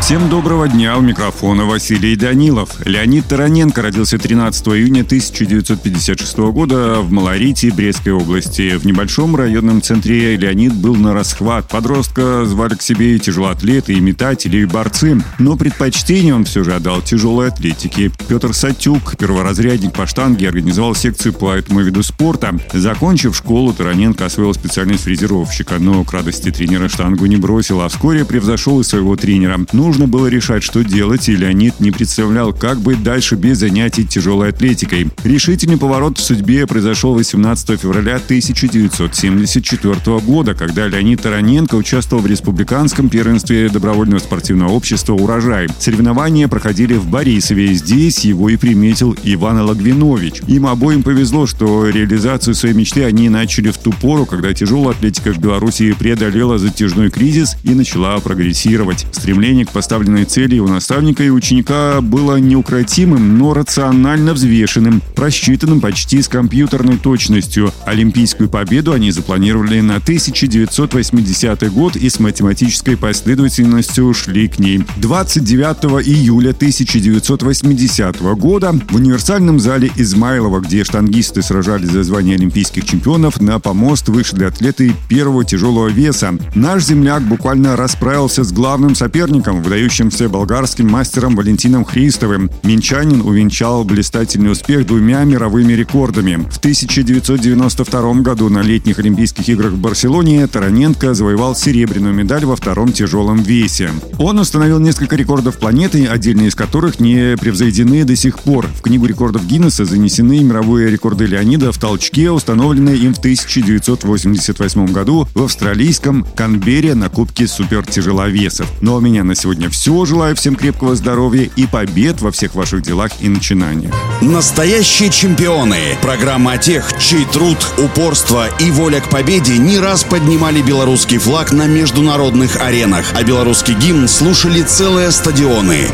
Всем доброго дня, у микрофона Василий Данилов. Леонид Тараненко родился 13 июня 1956 года в Малорите Брестской области. В небольшом районном центре Леонид был на расхват. Подростка звали к себе и тяжелоатлеты, и метатели, и борцы. Но предпочтение он все же отдал тяжелой атлетике. Петр Сатюк, перворазрядник по штанге, организовал секцию по этому виду спорта. Закончив школу, Тараненко освоил специальность фрезеровщика, но к радости тренера штангу не бросил, а вскоре превзошел и своего тренера. Ну, Нужно было решать, что делать, и Леонид не представлял, как быть дальше без занятий тяжелой атлетикой. Решительный поворот в судьбе произошел 18 февраля 1974 года, когда Леонид Тараненко участвовал в республиканском первенстве добровольного спортивного общества «Урожай». Соревнования проходили в Борисове. Здесь его и приметил Иван Лагвинович. Им обоим повезло, что реализацию своей мечты они начали в ту пору, когда тяжелая атлетика в Беларуси преодолела затяжной кризис и начала прогрессировать. Стремление к поставленной цели у наставника и ученика было неукротимым, но рационально взвешенным, просчитанным почти с компьютерной точностью. Олимпийскую победу они запланировали на 1980 год и с математической последовательностью шли к ней. 29 июля 1980 года в универсальном зале Измайлова, где штангисты сражались за звание олимпийских чемпионов, на помост вышли атлеты первого тяжелого веса. Наш земляк буквально расправился с главным соперником, выдающимся болгарским мастером Валентином Христовым. Минчанин увенчал блистательный успех двумя мировыми рекордами. В 1992 году на летних Олимпийских играх в Барселоне Тараненко завоевал серебряную медаль во втором тяжелом весе. Он установил несколько рекордов планеты, отдельные из которых не превзойдены до сих пор. В книгу рекордов Гиннесса занесены мировые рекорды Леонида в толчке, установленные им в 1988 году в австралийском Канберре на Кубке супертяжеловесов. Но ну, а у меня на сегодня сегодня все. Желаю всем крепкого здоровья и побед во всех ваших делах и начинаниях. Настоящие чемпионы. Программа тех, чей труд, упорство и воля к победе не раз поднимали белорусский флаг на международных аренах, а белорусский гимн слушали целые стадионы.